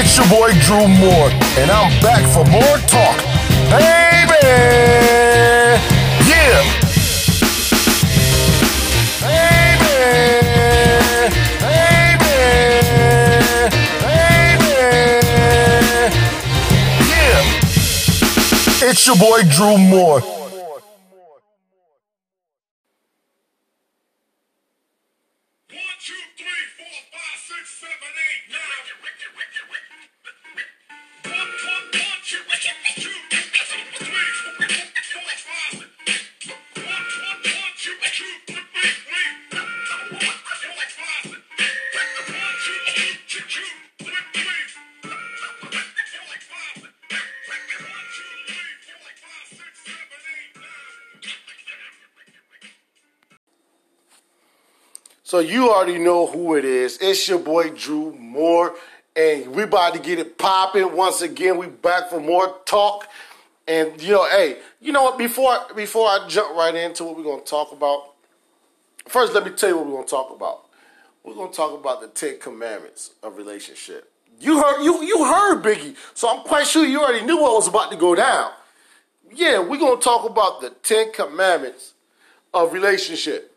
It's your boy Drew Moore, and I'm back for more talk. Baby! Yeah! Baby! Baby! Baby! Yeah! It's your boy Drew Moore. So you already know who it is. It's your boy Drew Moore, and we about to get it popping once again. We back for more talk, and you know, hey, you know what? Before before I jump right into what we're gonna talk about, first let me tell you what we're gonna talk about. We're gonna talk about the Ten Commandments of relationship. You heard you you heard Biggie, so I'm quite sure you already knew what was about to go down. Yeah, we're gonna talk about the Ten Commandments of relationship.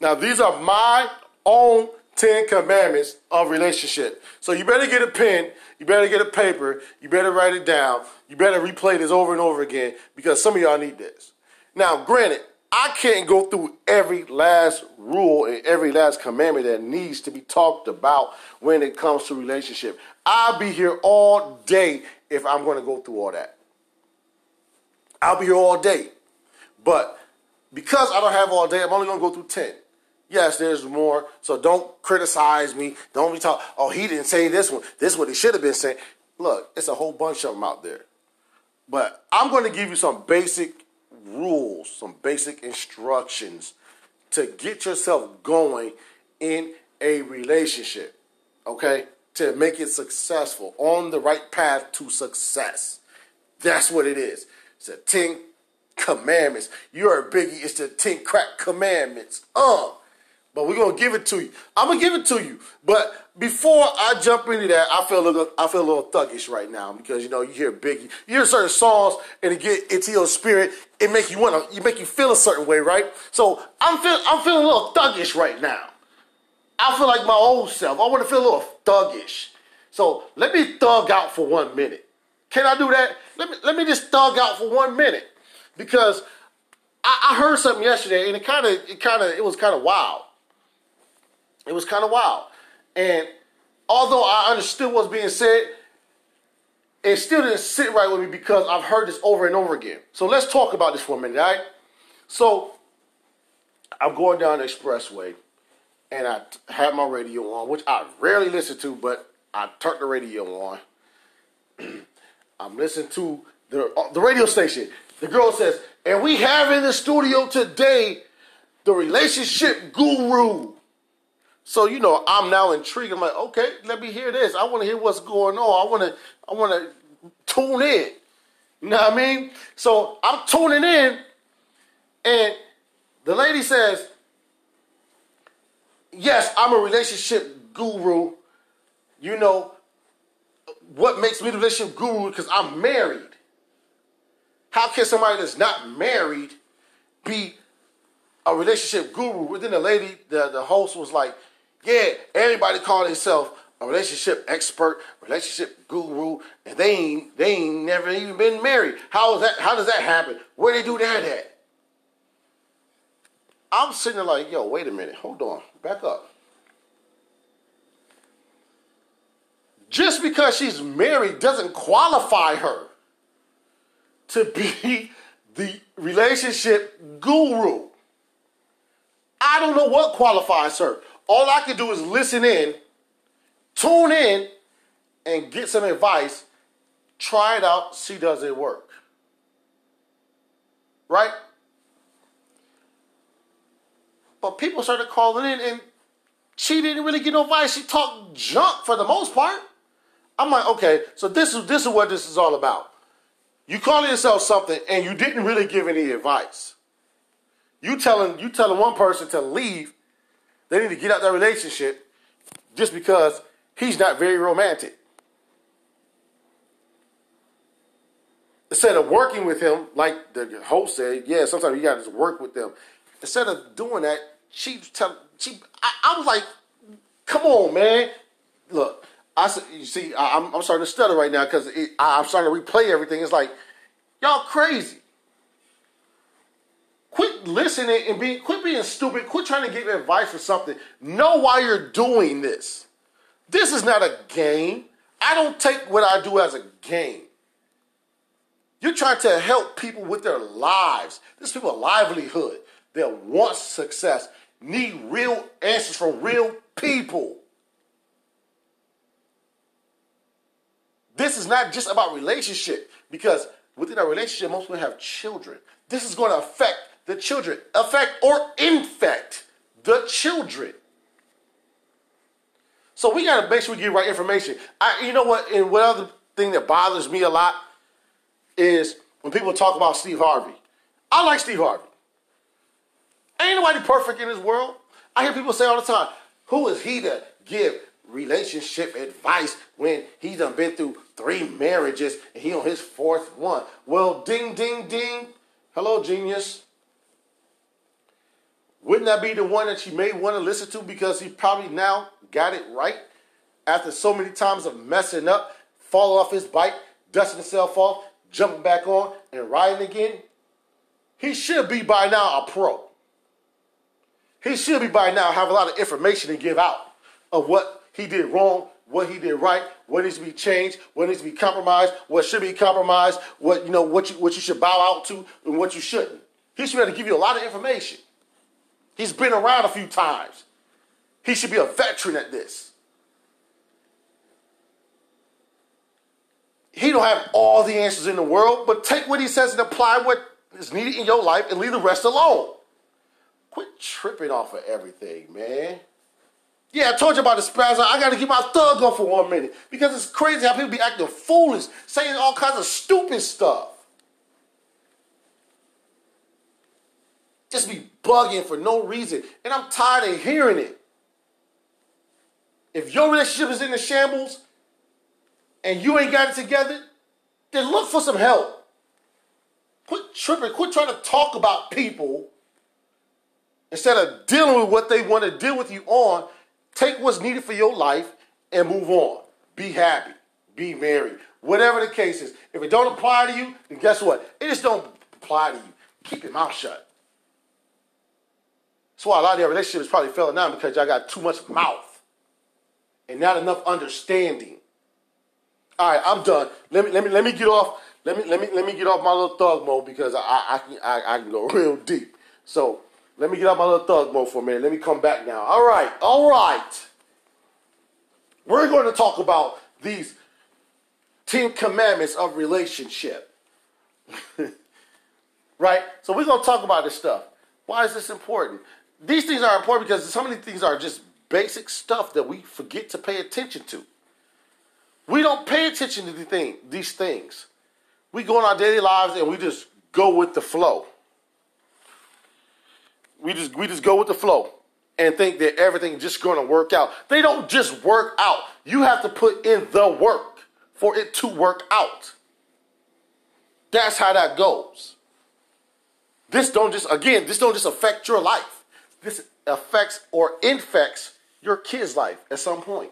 Now, these are my own 10 commandments of relationship. So you better get a pen, you better get a paper, you better write it down, you better replay this over and over again because some of y'all need this. Now, granted, I can't go through every last rule and every last commandment that needs to be talked about when it comes to relationship. I'll be here all day if I'm going to go through all that. I'll be here all day. But because I don't have all day, I'm only going to go through 10. Yes, there's more. So don't criticize me. Don't be talking, Oh, he didn't say this one. This is what he should have been saying. Look, it's a whole bunch of them out there. But I'm going to give you some basic rules, some basic instructions to get yourself going in a relationship. Okay? To make it successful, on the right path to success. That's what it is. It's the 10 commandments. You're a biggie. It's the 10 crack commandments. Uh. But we're gonna give it to you. I'm gonna give it to you. But before I jump into that, I feel a little, I feel a little thuggish right now because you know you hear Biggie, you hear certain songs and it get into your spirit. It make you wanna, you make you feel a certain way, right? So I'm feel, I'm feeling a little thuggish right now. I feel like my old self. I want to feel a little thuggish. So let me thug out for one minute. Can I do that? Let me let me just thug out for one minute because I, I heard something yesterday and it kind of it kind of it was kind of wild. It was kind of wild. And although I understood what's being said, it still didn't sit right with me because I've heard this over and over again. So let's talk about this for a minute, all right? So I'm going down the expressway and I had my radio on, which I rarely listen to, but I turned the radio on. I'm listening to the, uh, the radio station. The girl says, and we have in the studio today the relationship guru. So you know, I'm now intrigued. I'm like, okay, let me hear this. I want to hear what's going on. I want to, I want to tune in. You know what I mean? So I'm tuning in, and the lady says, "Yes, I'm a relationship guru. You know what makes me the relationship guru? Because I'm married. How can somebody that's not married be a relationship guru?" Within the lady, the the host was like. Yeah, everybody call themselves a relationship expert, relationship guru, and they ain't they ain't never even been married. How is that? How does that happen? Where they do that at? I'm sitting there like, yo, wait a minute, hold on, back up. Just because she's married doesn't qualify her to be the relationship guru. I don't know what qualifies her. All I can do is listen in, tune in, and get some advice. Try it out, see does it work. Right? But people started calling in and she didn't really get no advice. She talked junk for the most part. I'm like, okay, so this is this is what this is all about. You calling yourself something and you didn't really give any advice. You telling you telling one person to leave they need to get out that relationship just because he's not very romantic. Instead of working with him, like the host said, yeah, sometimes you gotta just work with them. Instead of doing that, she tell she I, I was like, come on, man. Look, I you see, I, am starting to stutter right now because I'm starting to replay everything. It's like y'all crazy. Quit listening and being, quit being stupid. Quit trying to get advice for something. Know why you're doing this. This is not a game. I don't take what I do as a game. You're trying to help people with their lives. This people a livelihood. They want success. Need real answers from real people. This is not just about relationship because within a relationship, most people have children. This is going to affect the children, affect or infect the children. So we got to make sure we get right information. I, you know what? And what other thing that bothers me a lot is when people talk about Steve Harvey. I like Steve Harvey. Ain't nobody perfect in this world. I hear people say all the time, who is he to give relationship advice when he done been through three marriages and he on his fourth one? Well, ding, ding, ding. Hello, genius. Wouldn't that be the one that you may want to listen to because he probably now got it right after so many times of messing up, falling off his bike, dusting himself off, jumping back on, and riding again? He should be by now a pro. He should be by now have a lot of information to give out of what he did wrong, what he did right, what needs to be changed, what needs to be compromised, what should be compromised, what you know, what you what you should bow out to, and what you shouldn't. He should be able to give you a lot of information. He's been around a few times. He should be a veteran at this. He don't have all the answers in the world, but take what he says and apply what is needed in your life and leave the rest alone. Quit tripping off of everything, man. Yeah, I told you about the spaz. I got to keep my thug on for one minute because it's crazy how people be acting foolish, saying all kinds of stupid stuff. Just be bugging for no reason. And I'm tired of hearing it. If your relationship is in the shambles and you ain't got it together, then look for some help. Quit tripping. Quit trying to talk about people instead of dealing with what they want to deal with you on. Take what's needed for your life and move on. Be happy. Be married. Whatever the case is. If it don't apply to you, then guess what? It just don't apply to you. Keep your mouth shut. That's why a lot of your relationships probably failing out because y'all got too much mouth and not enough understanding. All right, I'm done. Let me let me let me get off. Let me let me let me get off my little thug mode because I I can I, I can go real deep. So let me get off my little thug mode for a minute. Let me come back now. All right, all right. We're going to talk about these ten commandments of relationship. right? So we're going to talk about this stuff. Why is this important? These things are important because of these things are just basic stuff that we forget to pay attention to. We don't pay attention to the thing, these things. We go in our daily lives and we just go with the flow. We just we just go with the flow and think that everything's just going to work out. They don't just work out. You have to put in the work for it to work out. That's how that goes. This don't just again, this don't just affect your life this affects or infects your kid's life at some point.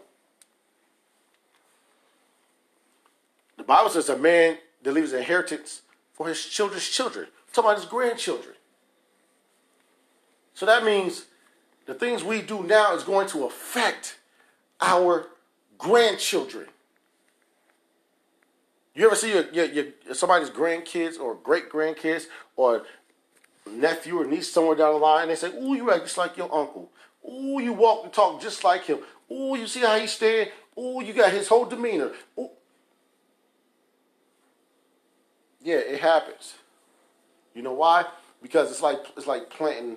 The Bible says a man that leaves an inheritance for his children's children. I'm talking about his grandchildren. So that means the things we do now is going to affect our grandchildren. You ever see your, your, your somebody's grandkids or great grandkids or nephew or niece somewhere down the line, they say, "Ooh, you act just like your uncle. Ooh, you walk and talk just like him. Ooh, you see how he stand. Ooh, you got his whole demeanor. Ooh. Yeah, it happens. You know why? Because it's like it's like planting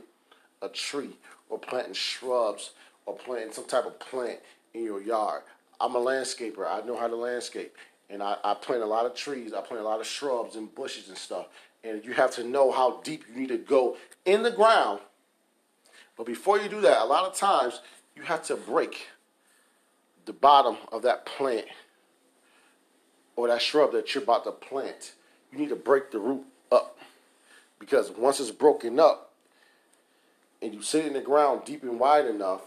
a tree or planting shrubs or planting some type of plant in your yard. I'm a landscaper. I know how to landscape. And I, I plant a lot of trees. I plant a lot of shrubs and bushes and stuff and you have to know how deep you need to go in the ground. But before you do that, a lot of times you have to break the bottom of that plant or that shrub that you're about to plant. you need to break the root up. Because once it's broken up and you sit in the ground deep and wide enough,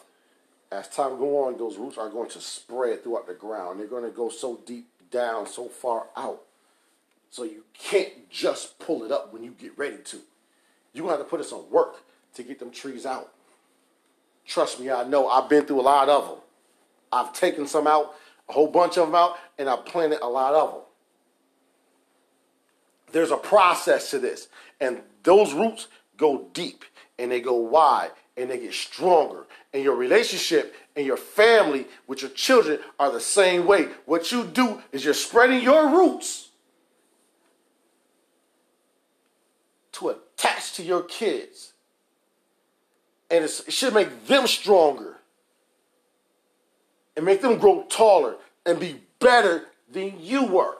as time go on, those roots are going to spread throughout the ground. They're going to go so deep down, so far out. So you can't just pull it up when you get ready to. You're going to have to put in some work to get them trees out. Trust me, I know. I've been through a lot of them. I've taken some out, a whole bunch of them out, and I've planted a lot of them. There's a process to this, and those roots go deep and they go wide and they get stronger. And your relationship and your family with your children are the same way. What you do is you're spreading your roots to attach to your kids. And it should make them stronger and make them grow taller and be better than you were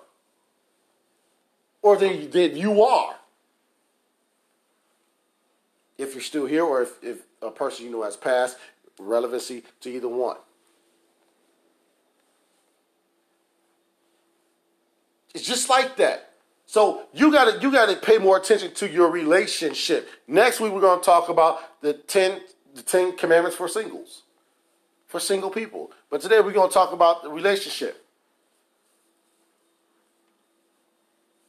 or than, than you are. If you're still here or if, if a person you know has passed, relevancy to either one. It's just like that. So you gotta you gotta pay more attention to your relationship. Next week we're gonna talk about the ten the ten commandments for singles, for single people. But today we're gonna talk about the relationship.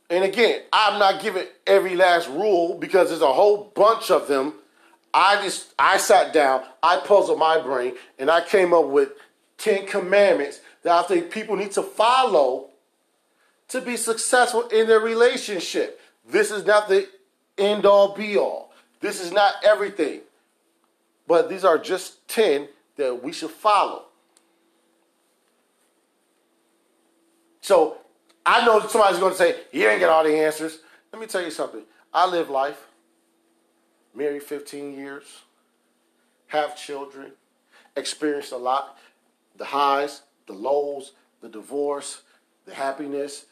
And again, I'm not giving every last rule because there's a whole bunch of them. I just I sat down, I puzzled my brain, and I came up with 10 commandments that I think people need to follow to be successful in their relationship. This is not the end all be all. This is not everything. But these are just 10 that we should follow. So I know somebody's going to say, you ain't got all the answers. Let me tell you something. I live life, married 15 years, have children, experienced a lot the highs, the lows, the divorce, the happiness,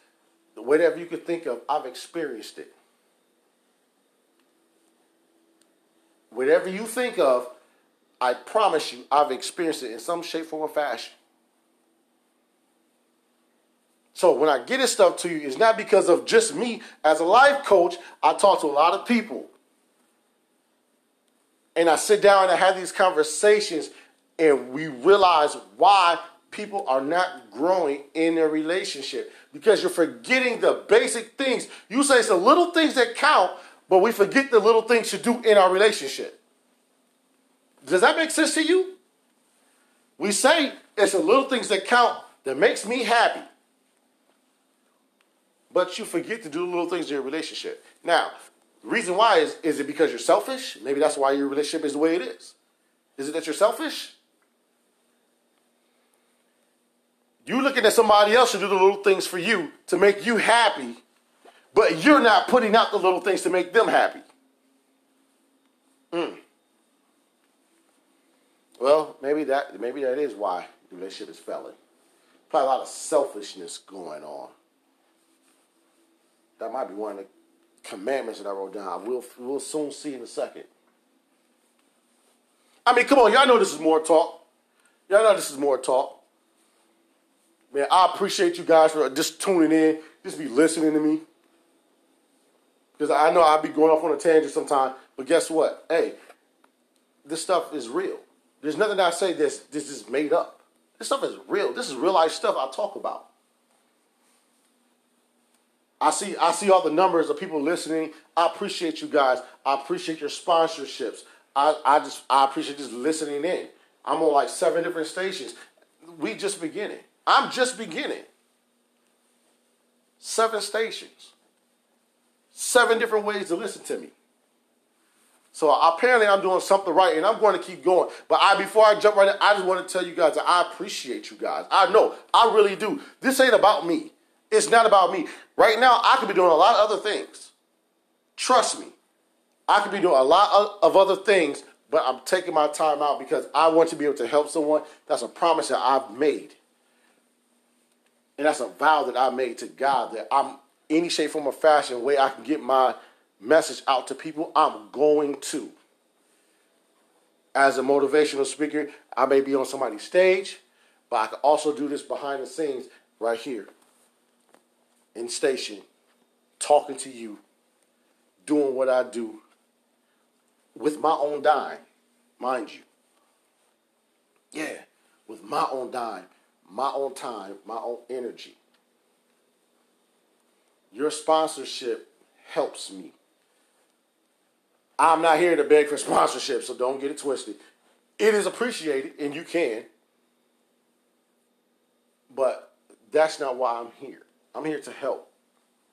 whatever you could think of, I've experienced it. Whatever you think of, I promise you, I've experienced it in some shape, form, or fashion. So when I get this stuff to you, it's not because of just me. As a life coach, I talk to a lot of people. And I sit down and I have these conversations, and we realize why people are not growing in their relationship because you're forgetting the basic things. You say it's the little things that count, but we forget the little things to do in our relationship. Does that make sense to you? We say it's the little things that count that makes me happy. But you forget to do little things in your relationship. Now, the reason why is is it because you're selfish? Maybe that's why your relationship is the way it is. Is it that you're selfish? You looking at somebody else to do the little things for you to make you happy, but you're not putting out the little things to make them happy. Mm. Well, maybe that maybe that is why the relationship is failing. Probably a lot of selfishness going on. That might be one of the commandments that I wrote down. We'll we'll soon see in a second. I mean, come on, y'all know this is more talk. Y'all know this is more talk. Man, I appreciate you guys for just tuning in, just be listening to me. Because I know I'll be going off on a tangent sometime, but guess what? Hey, this stuff is real. There's nothing I say this this is made up. This stuff is real. This is real life stuff I talk about. I see I see all the numbers of people listening. I appreciate you guys. I appreciate your sponsorships. I, I just I appreciate just listening in. I'm on like seven different stations. We just beginning. I'm just beginning. Seven stations. Seven different ways to listen to me. So apparently I'm doing something right and I'm going to keep going. But I before I jump right in, I just want to tell you guys that I appreciate you guys. I know, I really do. This ain't about me. It's not about me. Right now, I could be doing a lot of other things. Trust me. I could be doing a lot of other things, but I'm taking my time out because I want to be able to help someone. That's a promise that I've made. And that's a vow that I made to God that I'm any shape, form, or fashion way I can get my message out to people, I'm going to. As a motivational speaker, I may be on somebody's stage, but I can also do this behind the scenes right here in station talking to you, doing what I do with my own dime, mind you. Yeah, with my own dime, my own time, my own energy. Your sponsorship helps me. I'm not here to beg for sponsorship, so don't get it twisted. It is appreciated, and you can. But that's not why I'm here. I'm here to help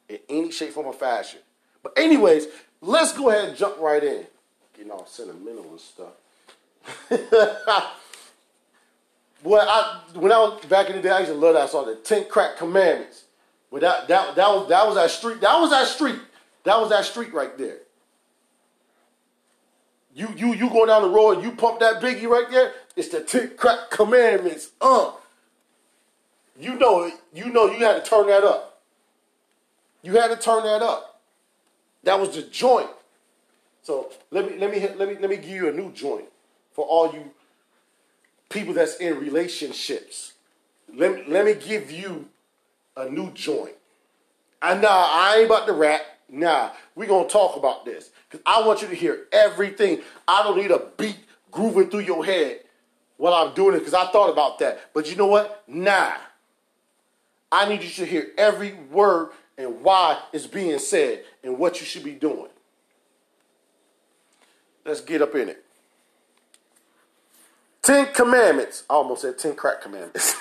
in any shape, form, or fashion. But anyways, let's go ahead and jump right in. Getting all sentimental and stuff. well, I when I was back in the day, I used to love that. I saw the Ten Crack Commandments. But that that that was that was that street. That was that street. That was that street right there. You you you go down the road, and you pump that biggie right there. It's the Ten Crack Commandments. Uh, you know. You know you had to turn that up. You had to turn that up. That was the joint. So let me let me let me let me give you a new joint for all you people that's in relationships. Let let me give you a new joint. And nah, I ain't about to rap. Nah, we gonna talk about this because I want you to hear everything. I don't need a beat grooving through your head while I'm doing it because I thought about that. But you know what? Nah. I need you to hear every word and why it's being said and what you should be doing. Let's get up in it. Ten commandments. I almost said ten crack commandments.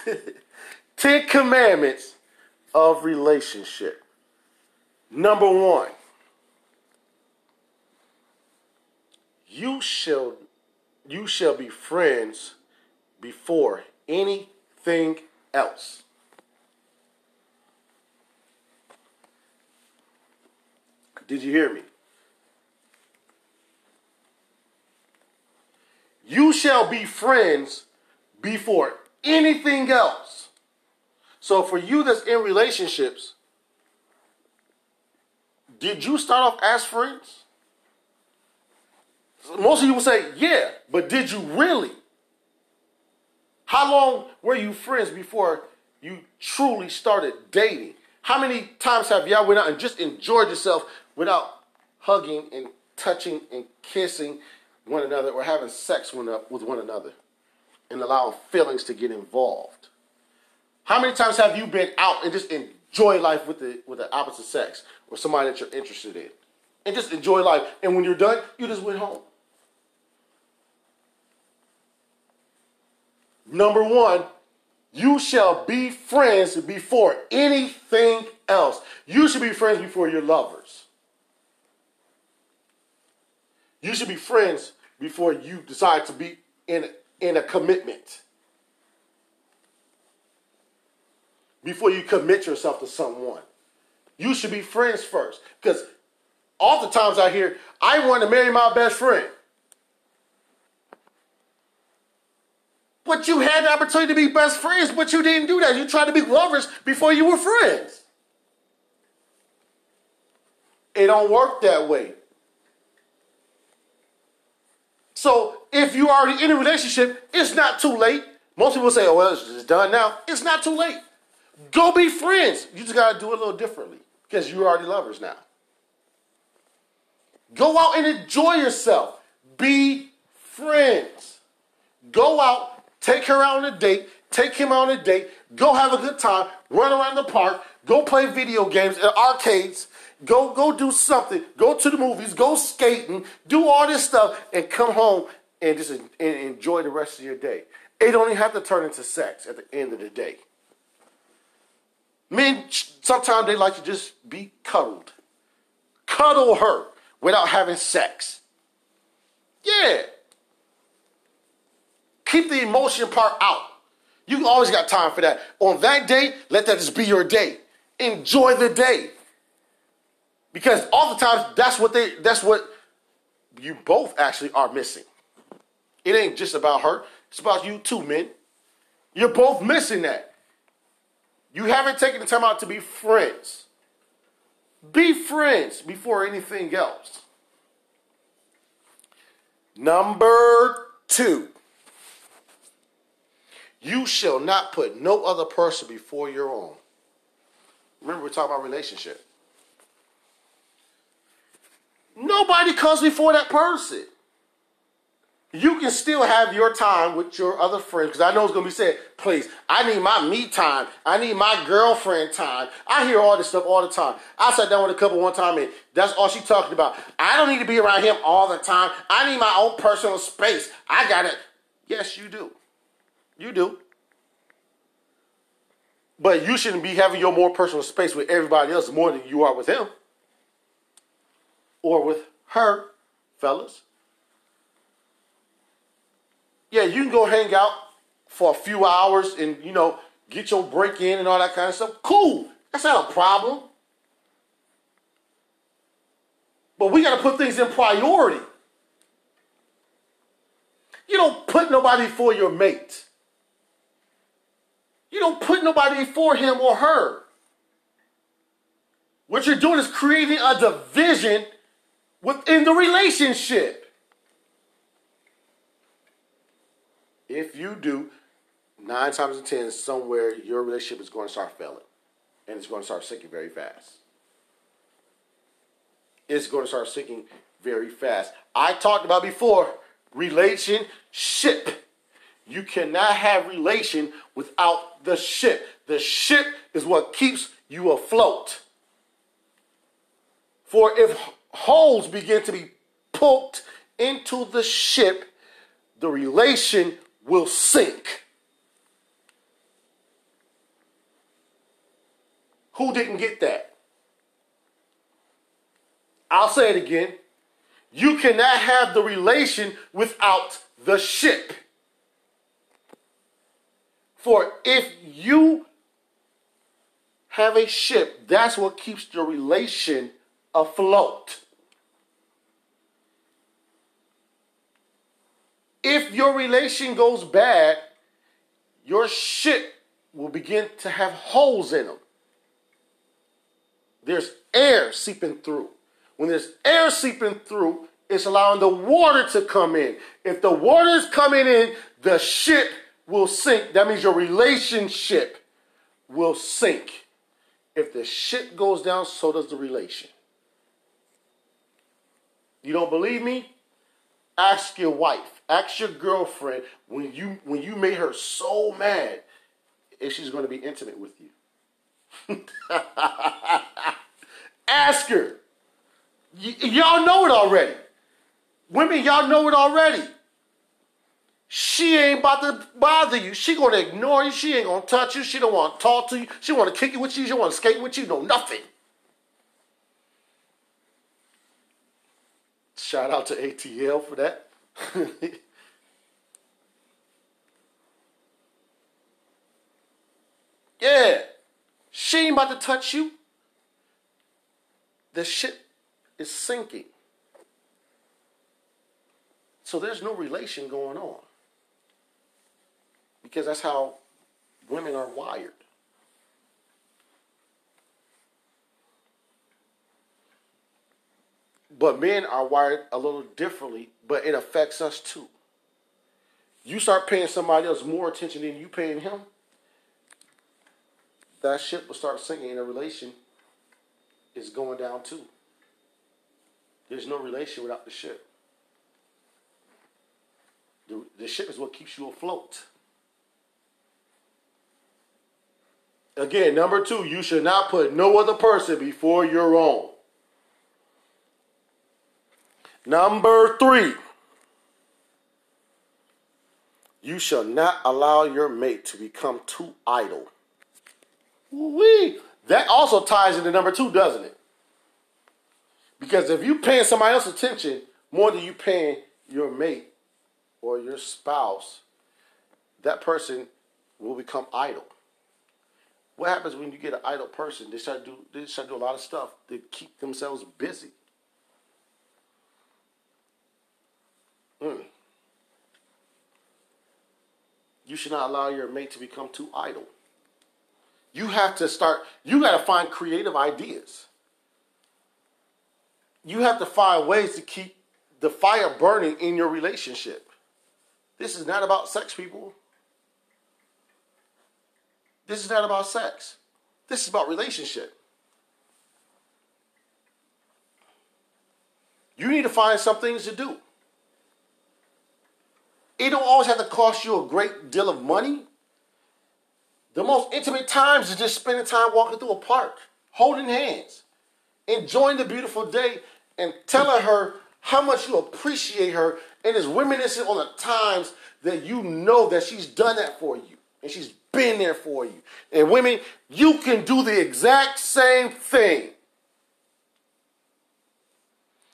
ten commandments of relationship. Number one. You shall you shall be friends before anything else. Did you hear me? You shall be friends before anything else. So for you that's in relationships, did you start off as friends? Most of you will say, yeah, but did you really? How long were you friends before you truly started dating? How many times have y'all went out and just enjoyed yourself without hugging and touching and kissing one another or having sex with one another and allowing feelings to get involved? How many times have you been out and just enjoy life with the with the opposite sex or somebody that you're interested in? And just enjoy life. And when you're done, you just went home. Number one, you shall be friends before anything else. You should be friends before your lovers. You should be friends before you decide to be in, in a commitment. Before you commit yourself to someone. You should be friends first. Because oftentimes I hear, I want to marry my best friend. But you had the opportunity to be best friends, but you didn't do that. You tried to be lovers before you were friends. It don't work that way. So if you're already in a relationship, it's not too late. Most people say, oh, well, it's done now. It's not too late. Go be friends. You just got to do it a little differently because you're already lovers now. Go out and enjoy yourself. Be friends. Go out Take her out on a date. Take him out on a date. Go have a good time. Run around the park. Go play video games at arcades. Go go do something. Go to the movies. Go skating. Do all this stuff and come home and just and enjoy the rest of your day. It don't even have to turn into sex at the end of the day. Men sometimes they like to just be cuddled. Cuddle her without having sex. Yeah. Keep the emotion part out. You always got time for that. On that day, let that just be your day. Enjoy the day. Because oftentimes that's what they that's what you both actually are missing. It ain't just about her, it's about you too, men. You're both missing that. You haven't taken the time out to be friends. Be friends before anything else. Number two. You shall not put no other person before your own. Remember, we're talking about relationship. Nobody comes before that person. You can still have your time with your other friends because I know it's going to be said, please, I need my me time. I need my girlfriend time. I hear all this stuff all the time. I sat down with a couple one time and that's all she talking about. I don't need to be around him all the time. I need my own personal space. I got it. Yes, you do. You do. But you shouldn't be having your more personal space with everybody else more than you are with him or with her, fellas. Yeah, you can go hang out for a few hours and, you know, get your break in and all that kind of stuff. Cool. That's not a problem. But we got to put things in priority. You don't put nobody for your mate. You don't put nobody for him or her. What you're doing is creating a division within the relationship. If you do, nine times out of ten, somewhere your relationship is going to start failing. And it's going to start sinking very fast. It's going to start sinking very fast. I talked about before relationship. You cannot have relation without the ship. The ship is what keeps you afloat. For if holes begin to be poked into the ship, the relation will sink. Who didn't get that? I'll say it again. You cannot have the relation without the ship. For if you have a ship, that's what keeps the relation afloat. If your relation goes bad, your ship will begin to have holes in them. There's air seeping through. When there's air seeping through, it's allowing the water to come in. If the water is coming in, the ship will sink. That means your relationship will sink. If the ship goes down, so does the relation. You don't believe me? Ask your wife, ask your girlfriend when you when you made her so mad if she's going to be intimate with you. ask her. Y- y'all know it already. Women, y'all know it already. She ain't about to bother you. She gonna ignore you. She ain't gonna touch you. She don't want to talk to you. She want to kick it with you. She want to skate with you. No, nothing. Shout out to ATL for that. yeah, she ain't about to touch you. The ship is sinking. So there's no relation going on. Because that's how women are wired. But men are wired a little differently, but it affects us too. You start paying somebody else more attention than you paying him, that ship will start sinking and a relation is going down too. There's no relation without the ship. The, the ship is what keeps you afloat. Again, number two, you should not put no other person before your own. Number three, you shall not allow your mate to become too idle. Wee. That also ties into number two, doesn't it? Because if you paying somebody else attention more than you paying your mate or your spouse, that person will become idle. What happens when you get an idle person? They start do they start do a lot of stuff to keep themselves busy. Mm. You should not allow your mate to become too idle. You have to start, you got to find creative ideas. You have to find ways to keep the fire burning in your relationship. This is not about sex, people. This is not about sex. This is about relationship. you need to find some things to do. It don't always have to cost you a great deal of money. The most intimate times is just spending time walking through a park, holding hands, enjoying the beautiful day, and telling her how much you appreciate her, and is reminiscing on the times that you know that she's done that for you, and she's been there for you. And women, you can do the exact same thing.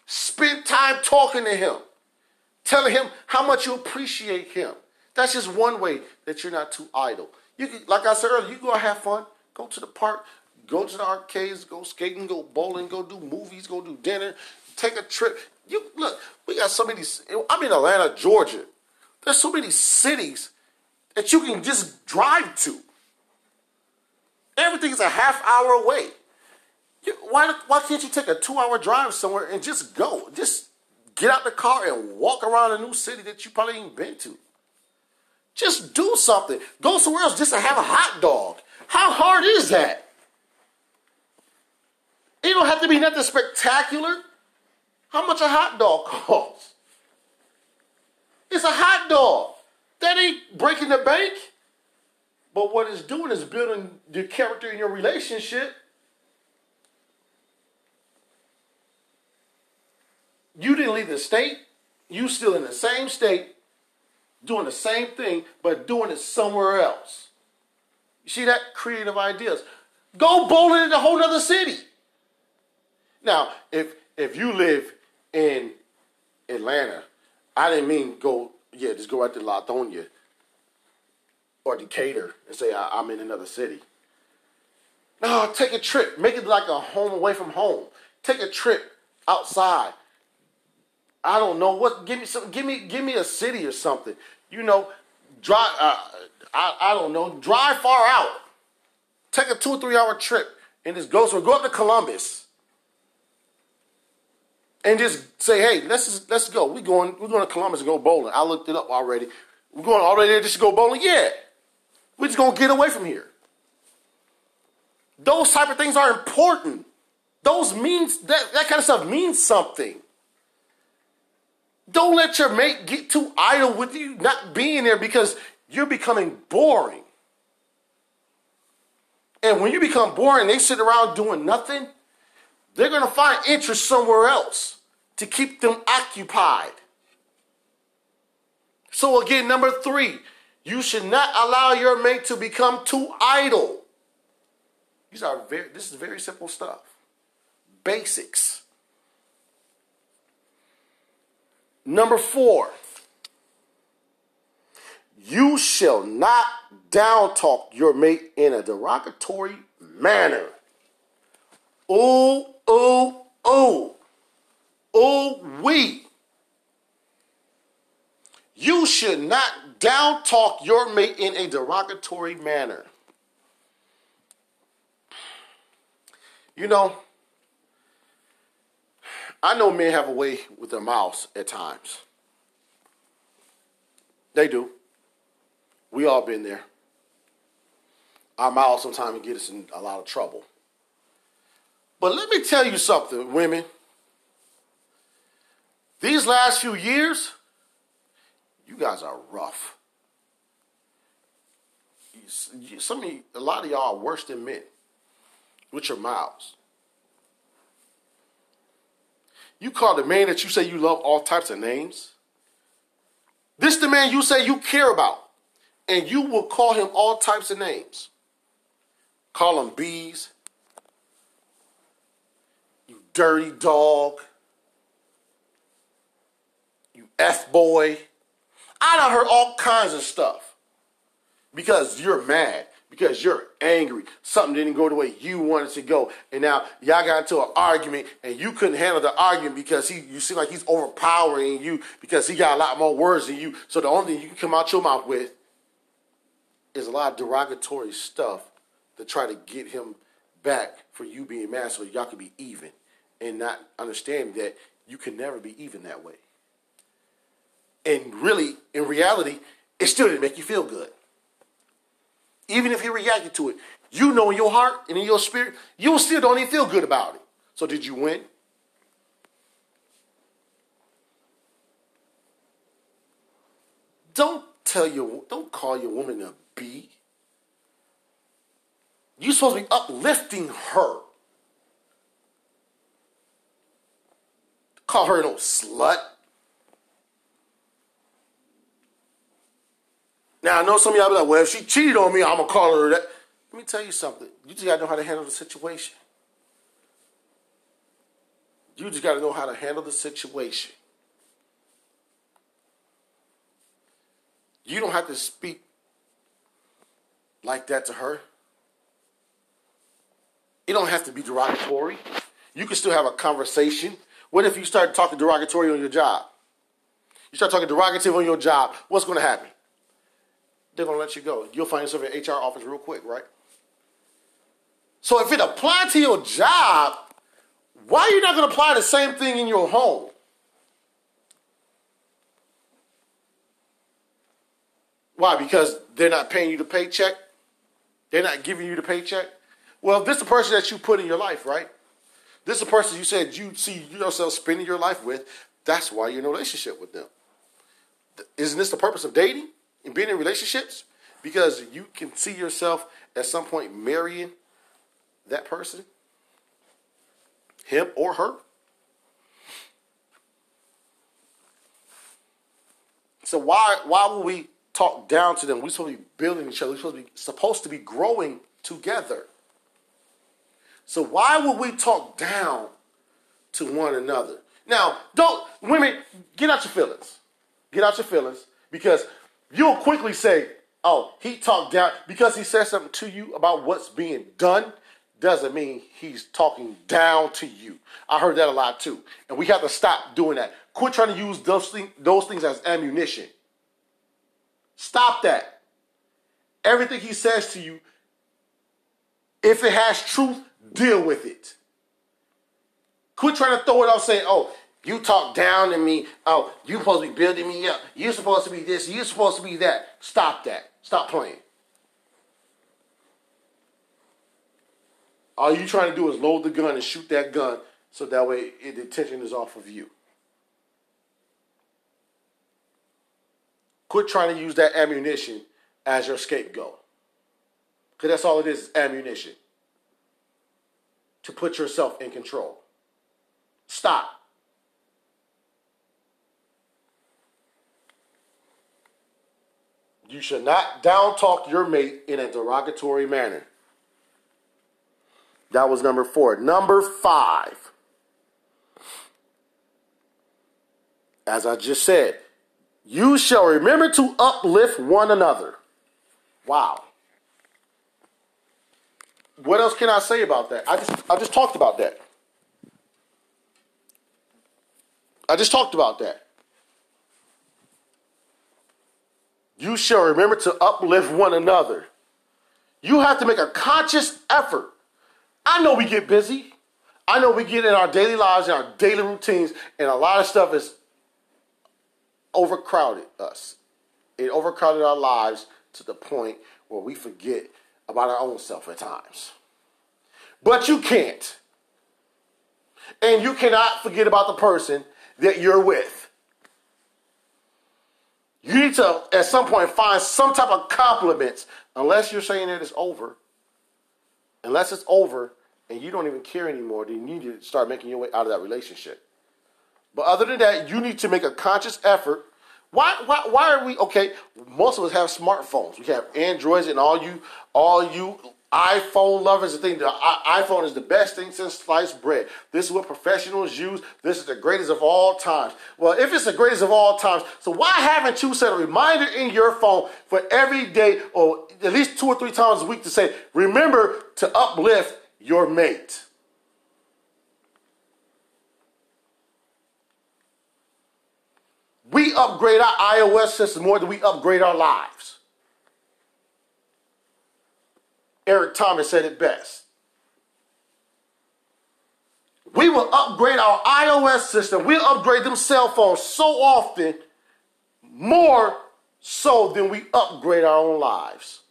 Spend time talking to him, telling him how much you appreciate him. That's just one way that you're not too idle. You can, like I said earlier, you go have fun, go to the park, go to the arcades, go skating, go bowling, go do movies, go do dinner, take a trip. You look, we got so many. I'm in Atlanta, Georgia. There's so many cities that you can just drive to. Everything's a half hour away. You, why, why can't you take a two hour drive somewhere and just go? Just get out the car and walk around a new city that you probably ain't been to. Just do something. Go somewhere else just to have a hot dog. How hard is that? It don't have to be nothing spectacular. How much a hot dog costs? It's a hot dog. That ain't breaking the bank. But what it's doing is building your character in your relationship. You didn't leave the state. You still in the same state, doing the same thing, but doing it somewhere else. You see that? Creative ideas. Go bowling in a whole other city. Now, if if you live in Atlanta, I didn't mean go, yeah, just go out to Lithonia or Decatur and say I, am in another city. No, take a trip. Make it like a home away from home. Take a trip outside. I don't know what. Give me some. Give me. Give me a city or something. You know, drive. Uh, I I don't know. Drive far out. Take a two or three hour trip and just go. So go up to Columbus and just say, hey, let's just, let's go. We going we're going to Columbus and go bowling. I looked it up already. We're going all the way there just to go bowling. Yeah, we're just gonna get away from here. Those type of things are important. Those means that that kind of stuff means something. Don't let your mate get too idle with you not being there because you're becoming boring. And when you become boring, they sit around doing nothing they're going to find interest somewhere else to keep them occupied. So, again, number three, you should not allow your mate to become too idle. These are very, this is very simple stuff. Basics. Number four, you shall not down talk your mate in a derogatory manner. Oh, oh, oh, oh, we. You should not down talk your mate in a derogatory manner. You know, I know men have a way with their mouths at times. They do. We all been there. Our mouths sometimes get us in a lot of trouble. But let me tell you something, women. These last few years, you guys are rough. Some of you, a lot of y'all are worse than men with your mouths. You call the man that you say you love all types of names. This the man you say you care about, and you will call him all types of names. Call him bees, you dirty dog, you F boy. I done heard all kinds of stuff because you're mad, because you're angry. Something didn't go the way you wanted to go. And now y'all got into an argument and you couldn't handle the argument because he you seem like he's overpowering you because he got a lot more words than you. So the only thing you can come out your mouth with is a lot of derogatory stuff to try to get him back for you being mad so y'all can be even and not understand that you can never be even that way. And really, in reality, it still didn't make you feel good even if he reacted to it, you know in your heart and in your spirit, you still don't even feel good about it. So did you win? Don't tell your don't call your woman a B. You're supposed to be uplifting her. Call her no slut. Now I know some of y'all be like, well, if she cheated on me, I'm gonna call her that. Let me tell you something. You just gotta know how to handle the situation. You just gotta know how to handle the situation. You don't have to speak like that to her. It don't have to be derogatory. You can still have a conversation. What if you start talking derogatory on your job? You start talking derogative on your job, what's to happen? They're going to let you go. You'll find yourself in HR office real quick, right? So if it applied to your job, why are you not going to apply the same thing in your home? Why? Because they're not paying you the paycheck? They're not giving you the paycheck? Well, this is the person that you put in your life, right? This is the person you said you see yourself spending your life with. That's why you're in a relationship with them. Isn't this the purpose of dating and being in relationships? Because you can see yourself at some point marrying that person, him or her. So why why would we talk down to them? We're supposed to be building each other. We're supposed to be supposed to be growing together. So why would we talk down to one another? Now, don't women get out your feelings. Get out your feelings because you'll quickly say, "Oh, he talked down because he said something to you about what's being done." Doesn't mean he's talking down to you. I heard that a lot too, and we have to stop doing that. Quit trying to use those things, those things as ammunition. Stop that. Everything he says to you, if it has truth, deal with it. Quit trying to throw it out saying, oh, you talk down to me. Oh, you supposed to be building me up. You're supposed to be this. You're supposed to be that. Stop that. Stop playing. All you're trying to do is load the gun and shoot that gun so that way it, the attention is off of you. Quit trying to use that ammunition as your scapegoat. Because that's all it is, is ammunition. To put yourself in control. Stop. You should not down talk your mate in a derogatory manner. That was number four. Number five. As I just said, you shall remember to uplift one another. Wow. What else can I say about that? I just I just talked about that. I just talked about that. You shall remember to uplift one another. You have to make a conscious effort. I know we get busy. I know we get in our daily lives and our daily routines, and a lot of stuff is overcrowded us. It overcrowded our lives to the point where we forget about our own self at times. But you can't. And you cannot forget about the person that you're with. You need to, at some point, find some type of compliments, unless you're saying that it's over. Unless it's over and you don't even care anymore, then you need to start making your way out of that relationship. But other than that, you need to make a conscious effort. Why, why, why are we okay? Most of us have smartphones. We have Androids, and all you, all you iPhone lovers, the thing. The iPhone is the best thing since sliced bread. This is what professionals use. This is the greatest of all times. Well, if it's the greatest of all times, so why haven't you set a reminder in your phone for every day, or at least two or three times a week, to say, "Remember to uplift your mate"? We upgrade our iOS system more than we upgrade our lives. Eric Thomas said it best. We will upgrade our iOS system. We'll upgrade them cell phones so often, more so than we upgrade our own lives.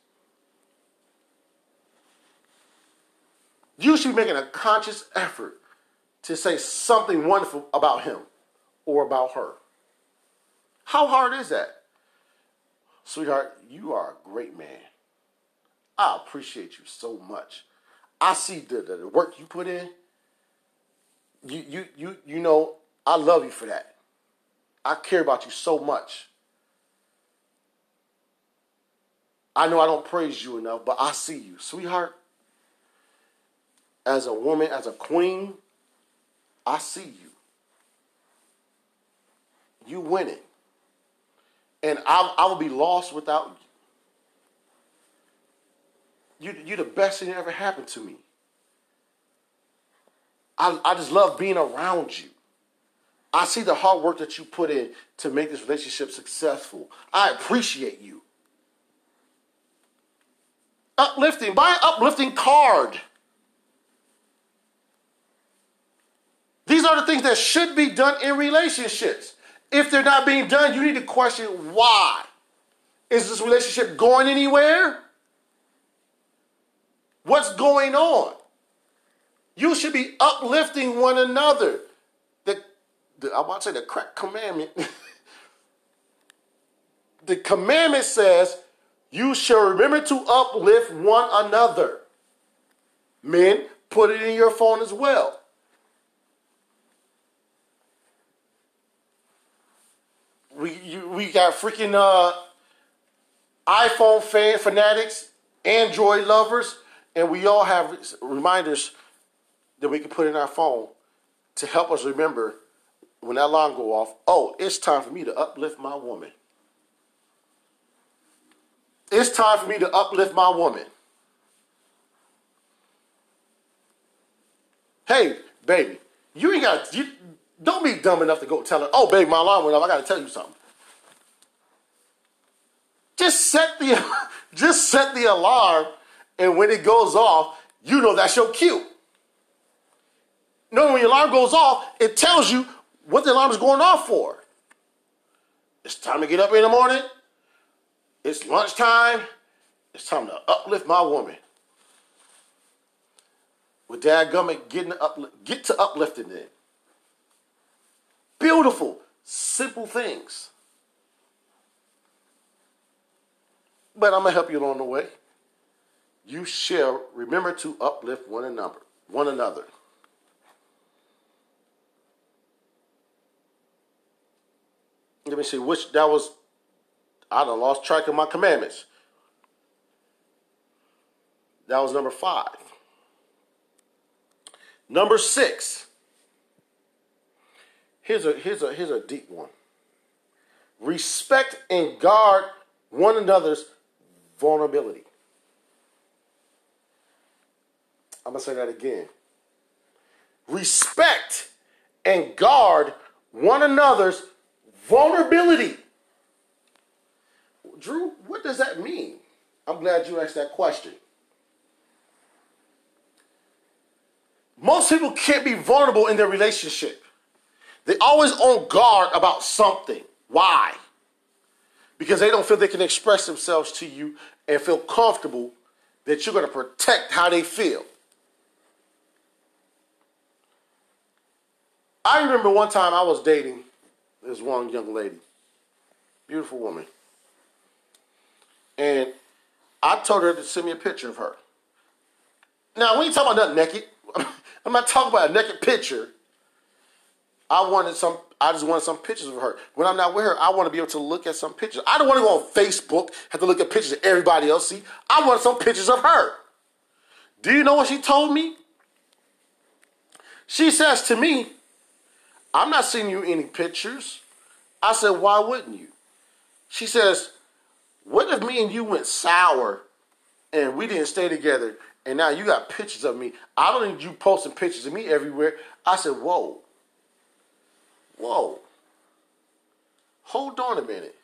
You should be making a conscious effort to say something wonderful about him or about her. How hard is that? Sweetheart, you are a great man. I appreciate you so much. I see the, the, the work you put in. You, you, you, you know, I love you for that. I care about you so much. I know I don't praise you enough, but I see you, sweetheart. As a woman, as a queen, I see you. You winning. And I, I be lost without you. You, you're the best thing that ever happened to me. I, I just love being around you. I see the hard work that you put in to make this relationship successful. I appreciate you. Uplifting, buy an uplifting card. These are the things that should be done in relationships. If they're not being done, you need to question why. Is this relationship going anywhere? What's going on? You should be uplifting one another. The, the I want to say the crack commandment. the commandment says you shall remember to uplift one another. Men, put it in your phone as well. We you, we got freaking uh, iPhone fan fanatics, Android lovers, and we all have reminders that we can put in our phone to help us remember when that alarm go off. Oh, it's time for me to uplift my woman. It's time for me to uplift my woman. Hey, baby, you ain't got you don't be dumb enough to go tell her, oh baby, my alarm went off, I gotta tell you something. Just set the just set the alarm, and when it goes off, you know that's your cue. You know when your alarm goes off, it tells you what the alarm is going off for. It's time to get up in the morning. It's lunchtime. It's time to uplift my woman. With dad gummit getting upli- get to uplifting it. Beautiful, simple things. But I'm gonna help you along the way. You shall remember to uplift one another, one another. Let me see which that was. I done lost track of my commandments. That was number five. Number six. Here's a here's a here's a deep one. Respect and guard one another's vulnerability. I'm gonna say that again. Respect and guard one another's vulnerability. Drew, what does that mean? I'm glad you asked that question. Most people can't be vulnerable in their relationship. They always on guard about something. Why? Because they don't feel they can express themselves to you and feel comfortable that you're going to protect how they feel. I remember one time I was dating this one young lady, beautiful woman, and I told her to send me a picture of her. Now, we ain't talking about nothing naked. I'm not talking about a naked picture. I wanted some. I just wanted some pictures of her. When I'm not with her, I want to be able to look at some pictures. I don't want to go on Facebook have to look at pictures that everybody else see. I want some pictures of her. Do you know what she told me? She says to me, "I'm not sending you any pictures." I said, "Why wouldn't you?" She says, "What if me and you went sour and we didn't stay together and now you got pictures of me. I don't need you posting pictures of me everywhere. I said, whoa, whoa, hold on a minute.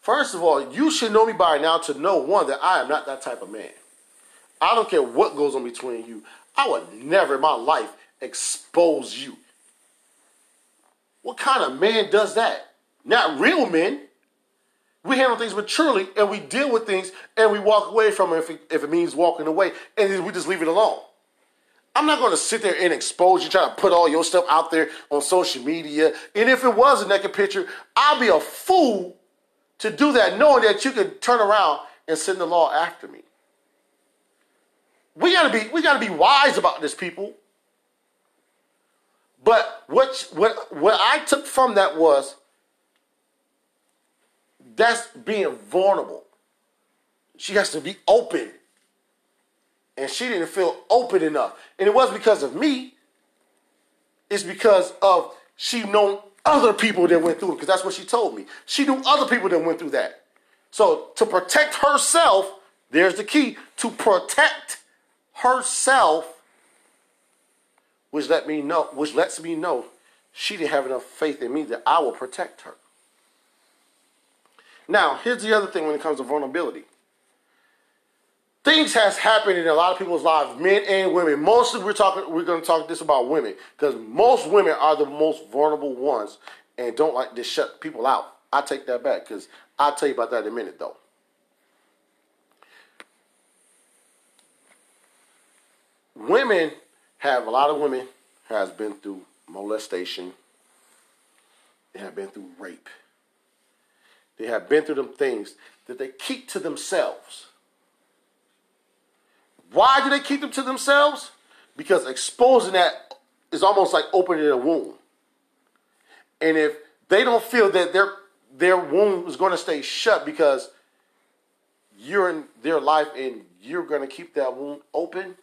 First of all, you should know me by now to know one that I am not that type of man. I don't care what goes on between you. I would never in my life expose you. What kind of man does that? Not real men. We handle things maturely and we deal with things and we walk away from it if it, if it means walking away and we just leave it alone. I'm not going to sit there and expose you, try to put all your stuff out there on social media. And if it was a naked picture, I'd be a fool to do that, knowing that you could turn around and send the law after me. We gotta be we gotta be wise about this, people. But what what what I took from that was that's being vulnerable. She has to be open. And she didn't feel open enough. And it wasn't because of me. It's because of she known other people that went through it, because that's what she told me. She knew other people that went through that. So to protect herself, there's the key. To protect herself, which let me know, which lets me know she didn't have enough faith in me that I will protect her. Now, here's the other thing when it comes to vulnerability. Things has happened in a lot of people's lives, men and women. Mostly we're talking we're gonna talk this about women, because most women are the most vulnerable ones and don't like to shut people out. I take that back because I'll tell you about that in a minute though. Women have a lot of women has been through molestation. They have been through rape. They have been through them things that they keep to themselves. Why do they keep them to themselves? Because exposing that is almost like opening a wound. And if they don't feel that their their wound is going to stay shut because you're in their life and you're going to keep that wound open,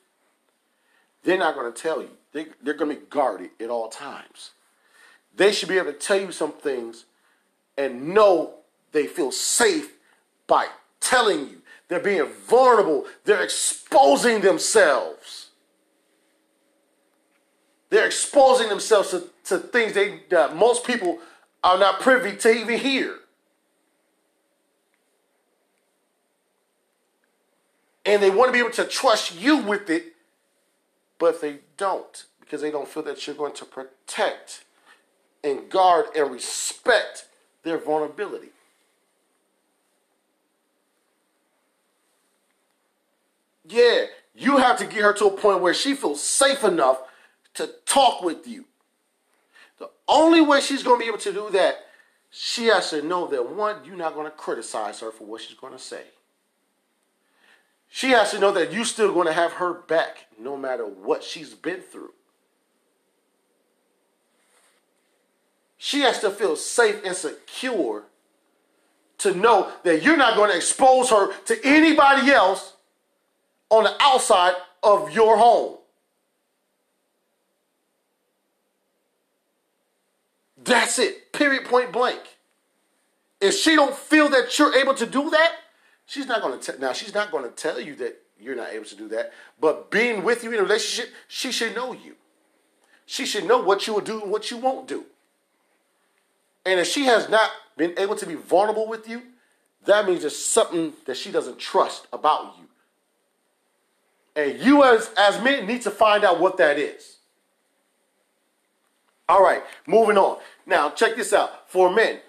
they're not going to tell you. They, they're going to be guarded at all times. They should be able to tell you some things and know they feel safe by telling you. They're being vulnerable. They're exposing themselves. They're exposing themselves to, to things they, that most people are not privy to even hear. And they want to be able to trust you with it, but they don't because they don't feel that you're going to protect and guard and respect their vulnerability. Yeah, you have to get her to a point where she feels safe enough to talk with you. The only way she's going to be able to do that, she has to know that one, you're not going to criticize her for what she's going to say. She has to know that you're still going to have her back no matter what she's been through. She has to feel safe and secure to know that you're not going to expose her to anybody else on the outside of your home. That's it. Period. Point blank. If she don't feel that you're able to do that, she's not going to. now she's not going to tell you that you're not able to do that. But being with you in a relationship, she should know you. She should know what you will do and what you won't do. And if she has not been able to be vulnerable with you, that means there's something that she doesn't trust about you. And you as, as men need to find out what that is. All right, moving on. Now, check this out. For men,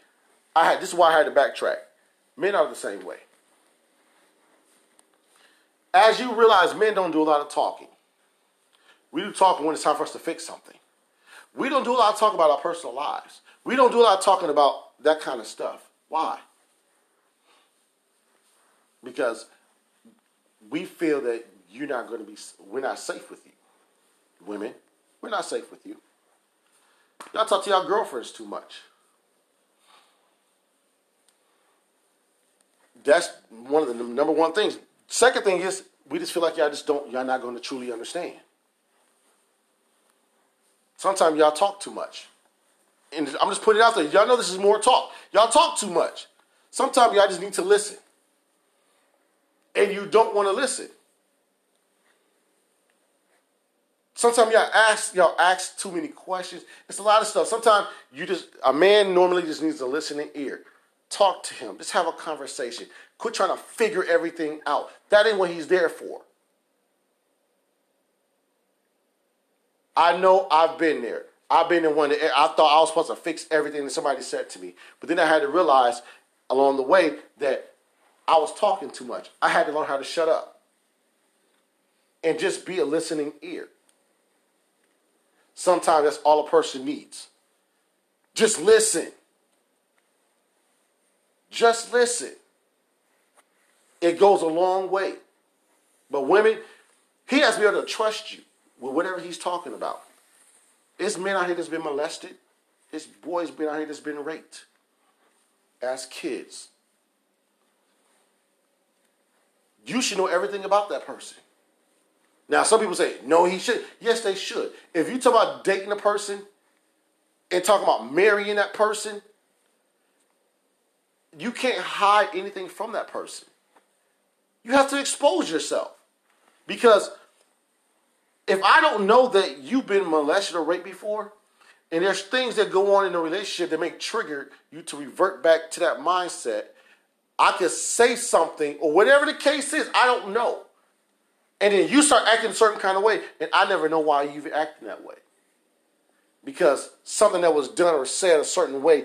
I had this is why I had to backtrack. Men are the same way. As you realize, men don't do a lot of talking. We do talking when it's time for us to fix something. We don't do a lot of talking about our personal lives. We don't do a lot of talking about that kind of stuff. Why? Because we feel that you're not going to be, we're not safe with you. Women, we're not safe with you. Y'all talk to y'all girlfriends too much. That's one of the number one things. Second thing is, we just feel like y'all just don't, y'all not going to truly understand. Sometimes y'all talk too much. And I'm just putting it out there. Y'all know this is more talk. Y'all talk too much. Sometimes y'all just need to listen. And you don't want to listen. Sometimes y'all ask y'all ask too many questions. It's a lot of stuff. Sometimes you just a man normally just needs a listening ear. Talk to him. Just have a conversation. Quit trying to figure everything out. That ain't what he's there for. I know I've been there. I've been in one I thought I was supposed to fix everything that somebody said to me. But then I had to realize along the way that I was talking too much. I had to learn how to shut up and just be a listening ear. Sometimes that's all a person needs. Just listen. Just listen. It goes a long way. But women, he has to be able to trust you with whatever he's talking about. It's men out here that's been molested. It's boys been out here that's been raped as kids. You should know everything about that person. Now, some people say, no, he should. Yes, they should. If you talk about dating a person and talking about marrying that person, you can't hide anything from that person. You have to expose yourself. Because if I don't know that you've been molested or raped before, and there's things that go on in the relationship that may trigger you to revert back to that mindset, I could say something or whatever the case is, I don't know. And then you start acting a certain kind of way, and I never know why you've acting that way. Because something that was done or said a certain way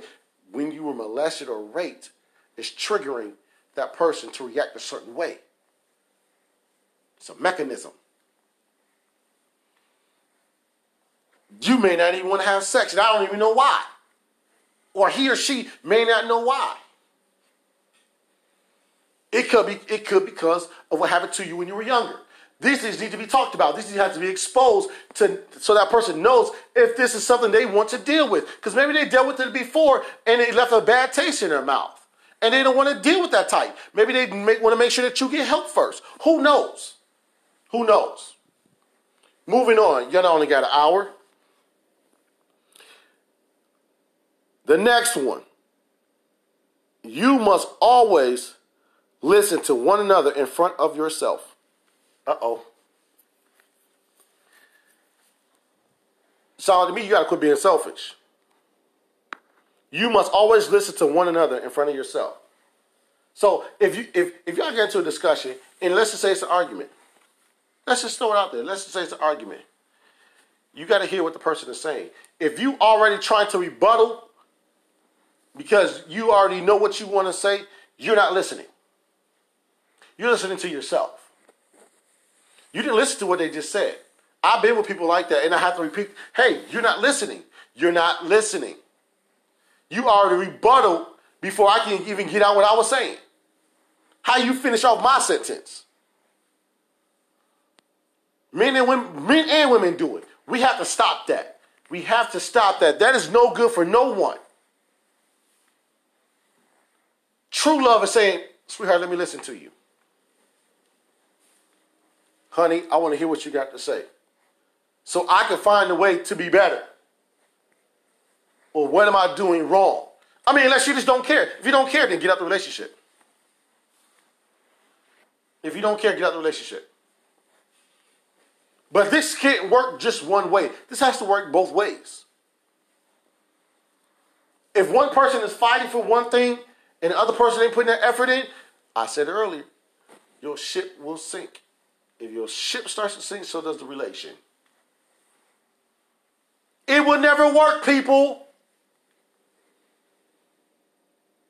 when you were molested or raped is triggering that person to react a certain way. It's a mechanism. You may not even want to have sex, and I don't even know why. Or he or she may not know why. It could be it could because of what happened to you when you were younger. These things need to be talked about. These things have to be exposed to so that person knows if this is something they want to deal with. Because maybe they dealt with it before and it left a bad taste in their mouth. And they don't want to deal with that type. Maybe they want to make sure that you get help first. Who knows? Who knows? Moving on. You only got an hour. The next one. You must always listen to one another in front of yourself. Uh oh. Sound to me, you gotta quit being selfish. You must always listen to one another in front of yourself. So if you if if y'all get into a discussion and let's just say it's an argument, let's just throw it out there. Let's just say it's an argument. You got to hear what the person is saying. If you already trying to rebuttal because you already know what you want to say, you're not listening. You're listening to yourself. You didn't listen to what they just said. I've been with people like that, and I have to repeat, hey, you're not listening. You're not listening. You already rebuttal before I can even get out what I was saying. How you finish off my sentence? Men and women, men and women do it. We have to stop that. We have to stop that. That is no good for no one. True love is saying, sweetheart, let me listen to you. Honey, I want to hear what you got to say. So I can find a way to be better. Or what am I doing wrong? I mean, unless you just don't care. If you don't care, then get out the relationship. If you don't care, get out the relationship. But this can't work just one way. This has to work both ways. If one person is fighting for one thing and the other person ain't putting that effort in, I said earlier, your ship will sink. If your ship starts to sink, so does the relation. It will never work, people.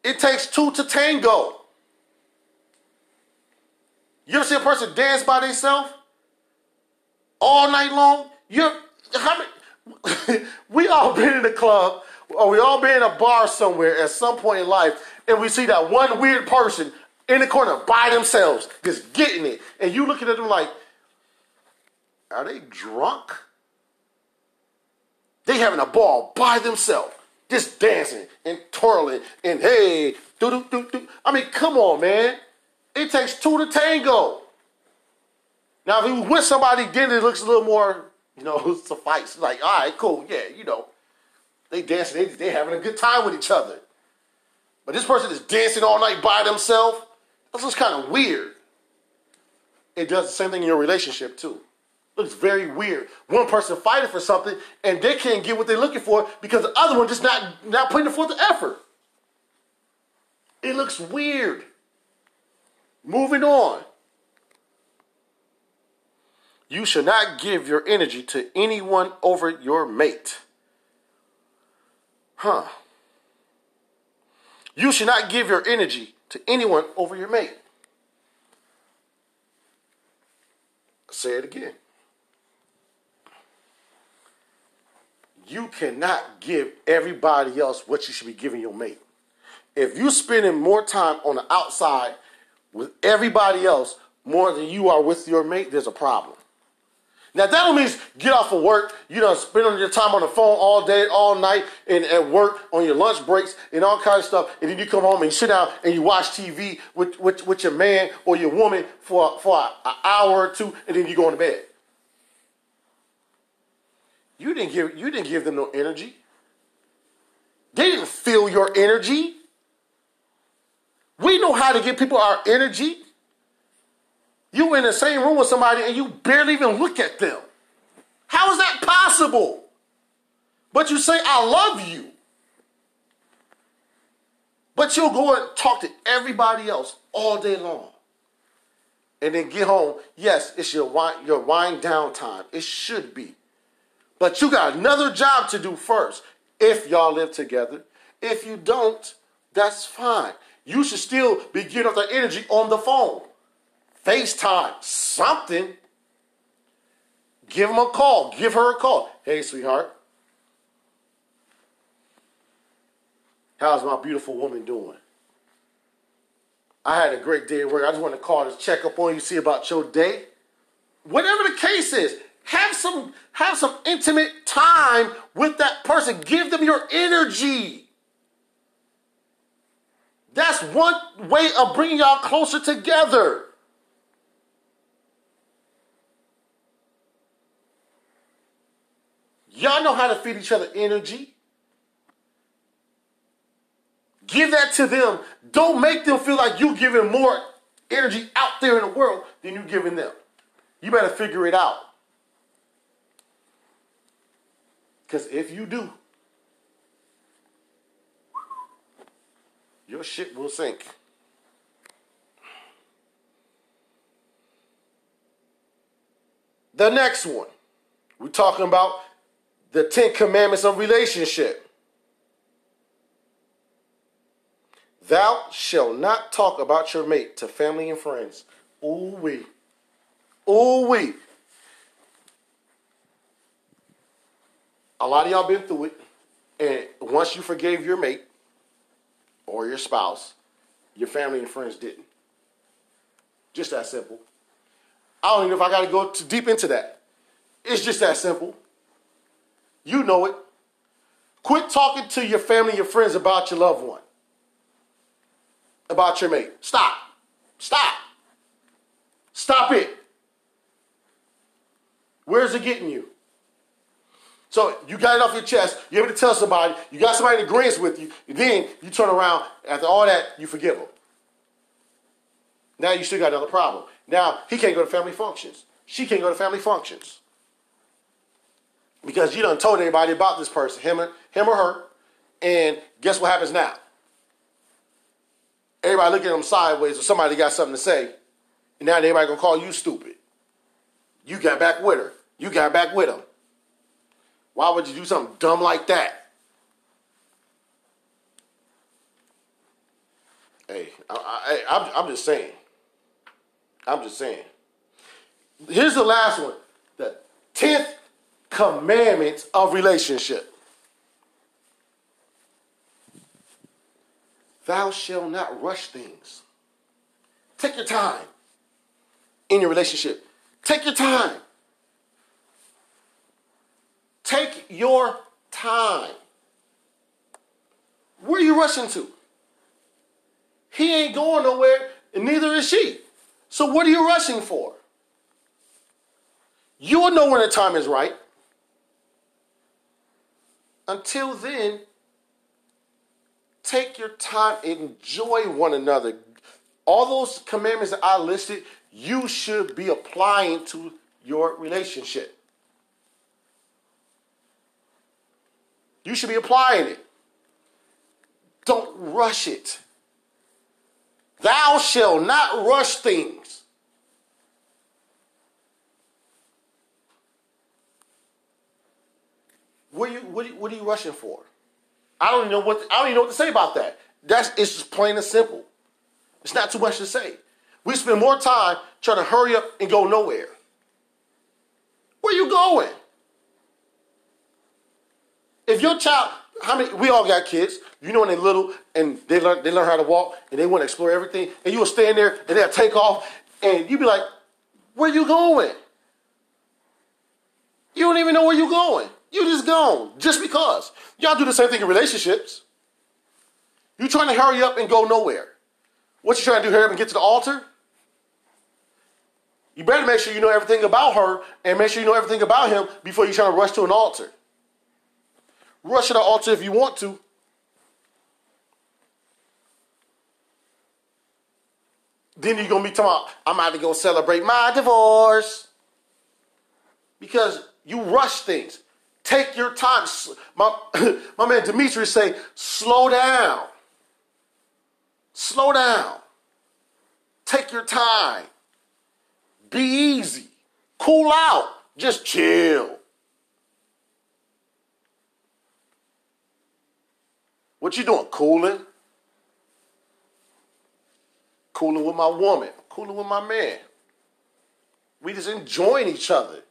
It takes two to tango. You ever see a person dance by themselves all night long? You how many, we all been in a club or we all been in a bar somewhere at some point in life, and we see that one weird person in the corner by themselves, just getting it. And you looking at them like, are they drunk? They having a ball by themselves, just dancing and twirling and hey, do do do do. I mean, come on, man. It takes two to tango. Now, if you with somebody, then it looks a little more, you know, suffice. Like, all right, cool, yeah, you know, they dancing, they they having a good time with each other. But this person is dancing all night by themselves. That's just kind of weird. It does the same thing in your relationship too. Looks very weird. One person fighting for something and they can't get what they're looking for because the other one just not not putting forth the effort. It looks weird. Moving on. You should not give your energy to anyone over your mate. Huh. You should not give your energy to anyone over your mate. Say it again. You cannot give everybody else what you should be giving your mate. if you're spending more time on the outside with everybody else more than you are with your mate, there's a problem. Now that don't mean get off of work, you know, spend on your time on the phone all day, all night, and at work on your lunch breaks and all kinds of stuff, and then you come home and you sit down and you watch TV with, with, with your man or your woman for, for an hour or two, and then you go to bed. You didn't give you didn't give them no energy. They didn't feel your energy. We know how to give people our energy. You in the same room with somebody and you barely even look at them. How is that possible? But you say, I love you. But you'll go and talk to everybody else all day long. And then get home. Yes, it's your wind, your wind down time. It should be. But you got another job to do first if y'all live together. If you don't, that's fine. You should still be getting off that energy on the phone. FaceTime, something. Give him a call. Give her a call. Hey, sweetheart. How's my beautiful woman doing? I had a great day at work. I just want to call to check up on you, see about your day. Whatever the case is, have some have some intimate time with that person. Give them your energy. That's one way of bringing y'all closer together. Y'all know how to feed each other energy. Give that to them. Don't make them feel like you're giving more energy out there in the world than you're giving them. You better figure it out. Because if you do, your shit will sink. The next one, we're talking about the Ten Commandments of relationship. Thou shalt not talk about your mate to family and friends. Ooh wee. Ooh wee. A lot of y'all been through it. And once you forgave your mate or your spouse, your family and friends didn't. Just that simple. I don't even know if I got to go too deep into that. It's just that simple. You know it. Quit talking to your family and your friends about your loved one, about your mate. Stop. Stop. Stop it. Where's it getting you? So you got it off your chest. You're able to tell somebody. You got somebody in agreement with you. Then you turn around. After all that, you forgive them. Now you still got another problem. Now he can't go to family functions. She can't go to family functions. Because you done told everybody about this person, him, or, him or her. And guess what happens now? Everybody looking at them sideways or somebody got something to say. And now everybody gonna call you stupid. You got back with her. You got back with him. Why would you do something dumb like that? Hey, I, I, I'm, I'm just saying. I'm just saying. Here's the last one. The tenth commandment of relationship. Thou shalt not rush things. Take your time in your relationship. Take your time. Take your time. Where are you rushing to? He ain't going nowhere, and neither is she. So what are you rushing for? You will know when the time is right. Until then, take your time, enjoy one another. All those commandments that I listed, you should be applying to your relationship. You should be applying it. Don't rush it. Thou shalt not rush things. What are you what are you, what are you rushing for? I don't know what I don't even know what to say about that. That's it's just plain and simple. It's not too much to say. We spend more time trying to hurry up and go nowhere. Where are you going? If your child, how many? We all got kids. You know when they're little and they learn they learn how to walk and they want to explore everything, and you will stand there and they'll take off, and you be like, "Where you going?" You don't even know where you're going. You just gone just because. Y'all do the same thing in relationships. You trying to hurry up and go nowhere. What you trying to do? Hurry up and get to the altar? You better make sure you know everything about her and make sure you know everything about him before you try to rush to an altar. Rush to the altar if you want to. Then you're gonna be talking about, I'm about to go celebrate my divorce. Because you rush things. Take your time. My, my man Demetrius say, slow down. Slow down. Take your time. Be easy. Cool out. Just chill. What you doing? Cooling? Cooling with my woman. Cooling with my man. We just enjoying each other.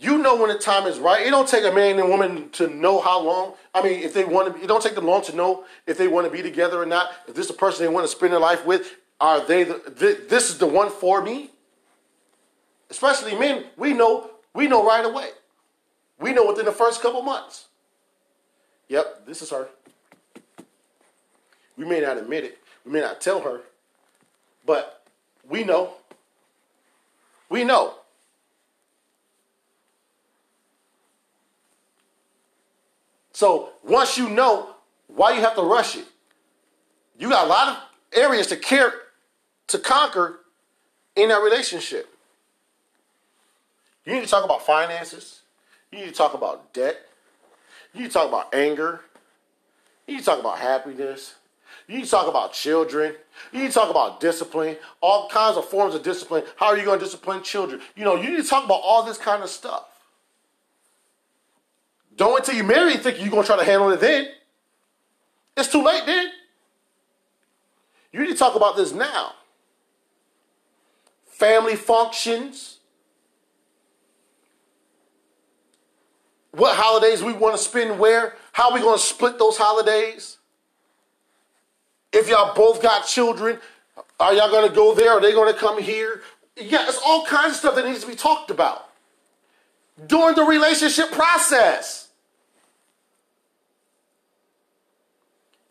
You know when the time is right. It don't take a man and woman to know how long. I mean, if they want to, it don't take them long to know if they want to be together or not. If this is the person they want to spend their life with, are they? The, this is the one for me. Especially men, we know we know right away. We know within the first couple months. Yep, this is her. We may not admit it. We may not tell her, but we know. We know. So once you know, why you have to rush it? You got a lot of areas to care to conquer in that relationship. You need to talk about finances. You need to talk about debt. You talk about anger. You talk about happiness. You talk about children. You talk about discipline, all kinds of forms of discipline. How are you going to discipline children? You know, you need to talk about all this kind of stuff. Don't wait till you marry and think you're going to try to handle it then. It's too late then. You need to talk about this now. Family functions. What holidays we want to spend where? How are we going to split those holidays? If y'all both got children, are y'all going to go there? Are they going to come here? Yeah, it's all kinds of stuff that needs to be talked about during the relationship process.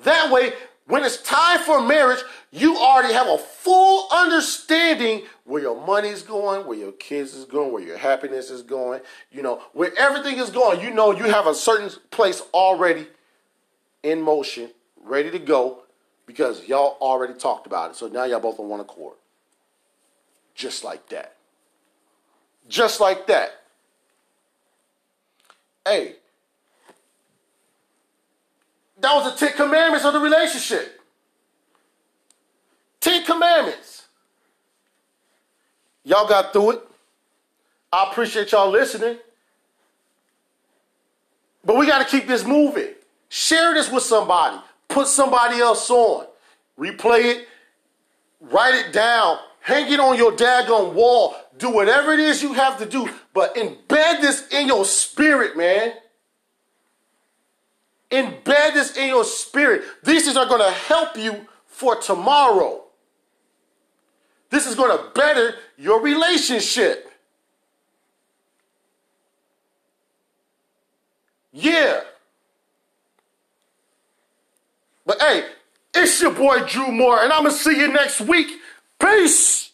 That way, when it's time for marriage, you already have a full understanding where your money's going, where your kids is going, where your happiness is going, you know, where everything is going. You know, you have a certain place already in motion, ready to go, because y'all already talked about it. So now y'all both on one accord. Just like that. Just like that. Hey, that was the Ten Commandments of the relationship. Ten Commandments. Y'all got through it. I appreciate y'all listening. But we got to keep this moving. Share this with somebody. Put somebody else on. Replay it. Write it down. Hang it on your daggone wall. Do whatever it is you have to do. But embed this in your spirit, man. Embed this in your spirit. These things are going to help you for tomorrow. This is going to better your relationship. Yeah. But hey, it's your boy Drew Moore, and I'm going to see you next week. Peace.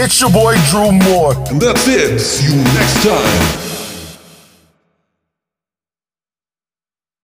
It's your boy Drew Moore. And that's it. See you next time.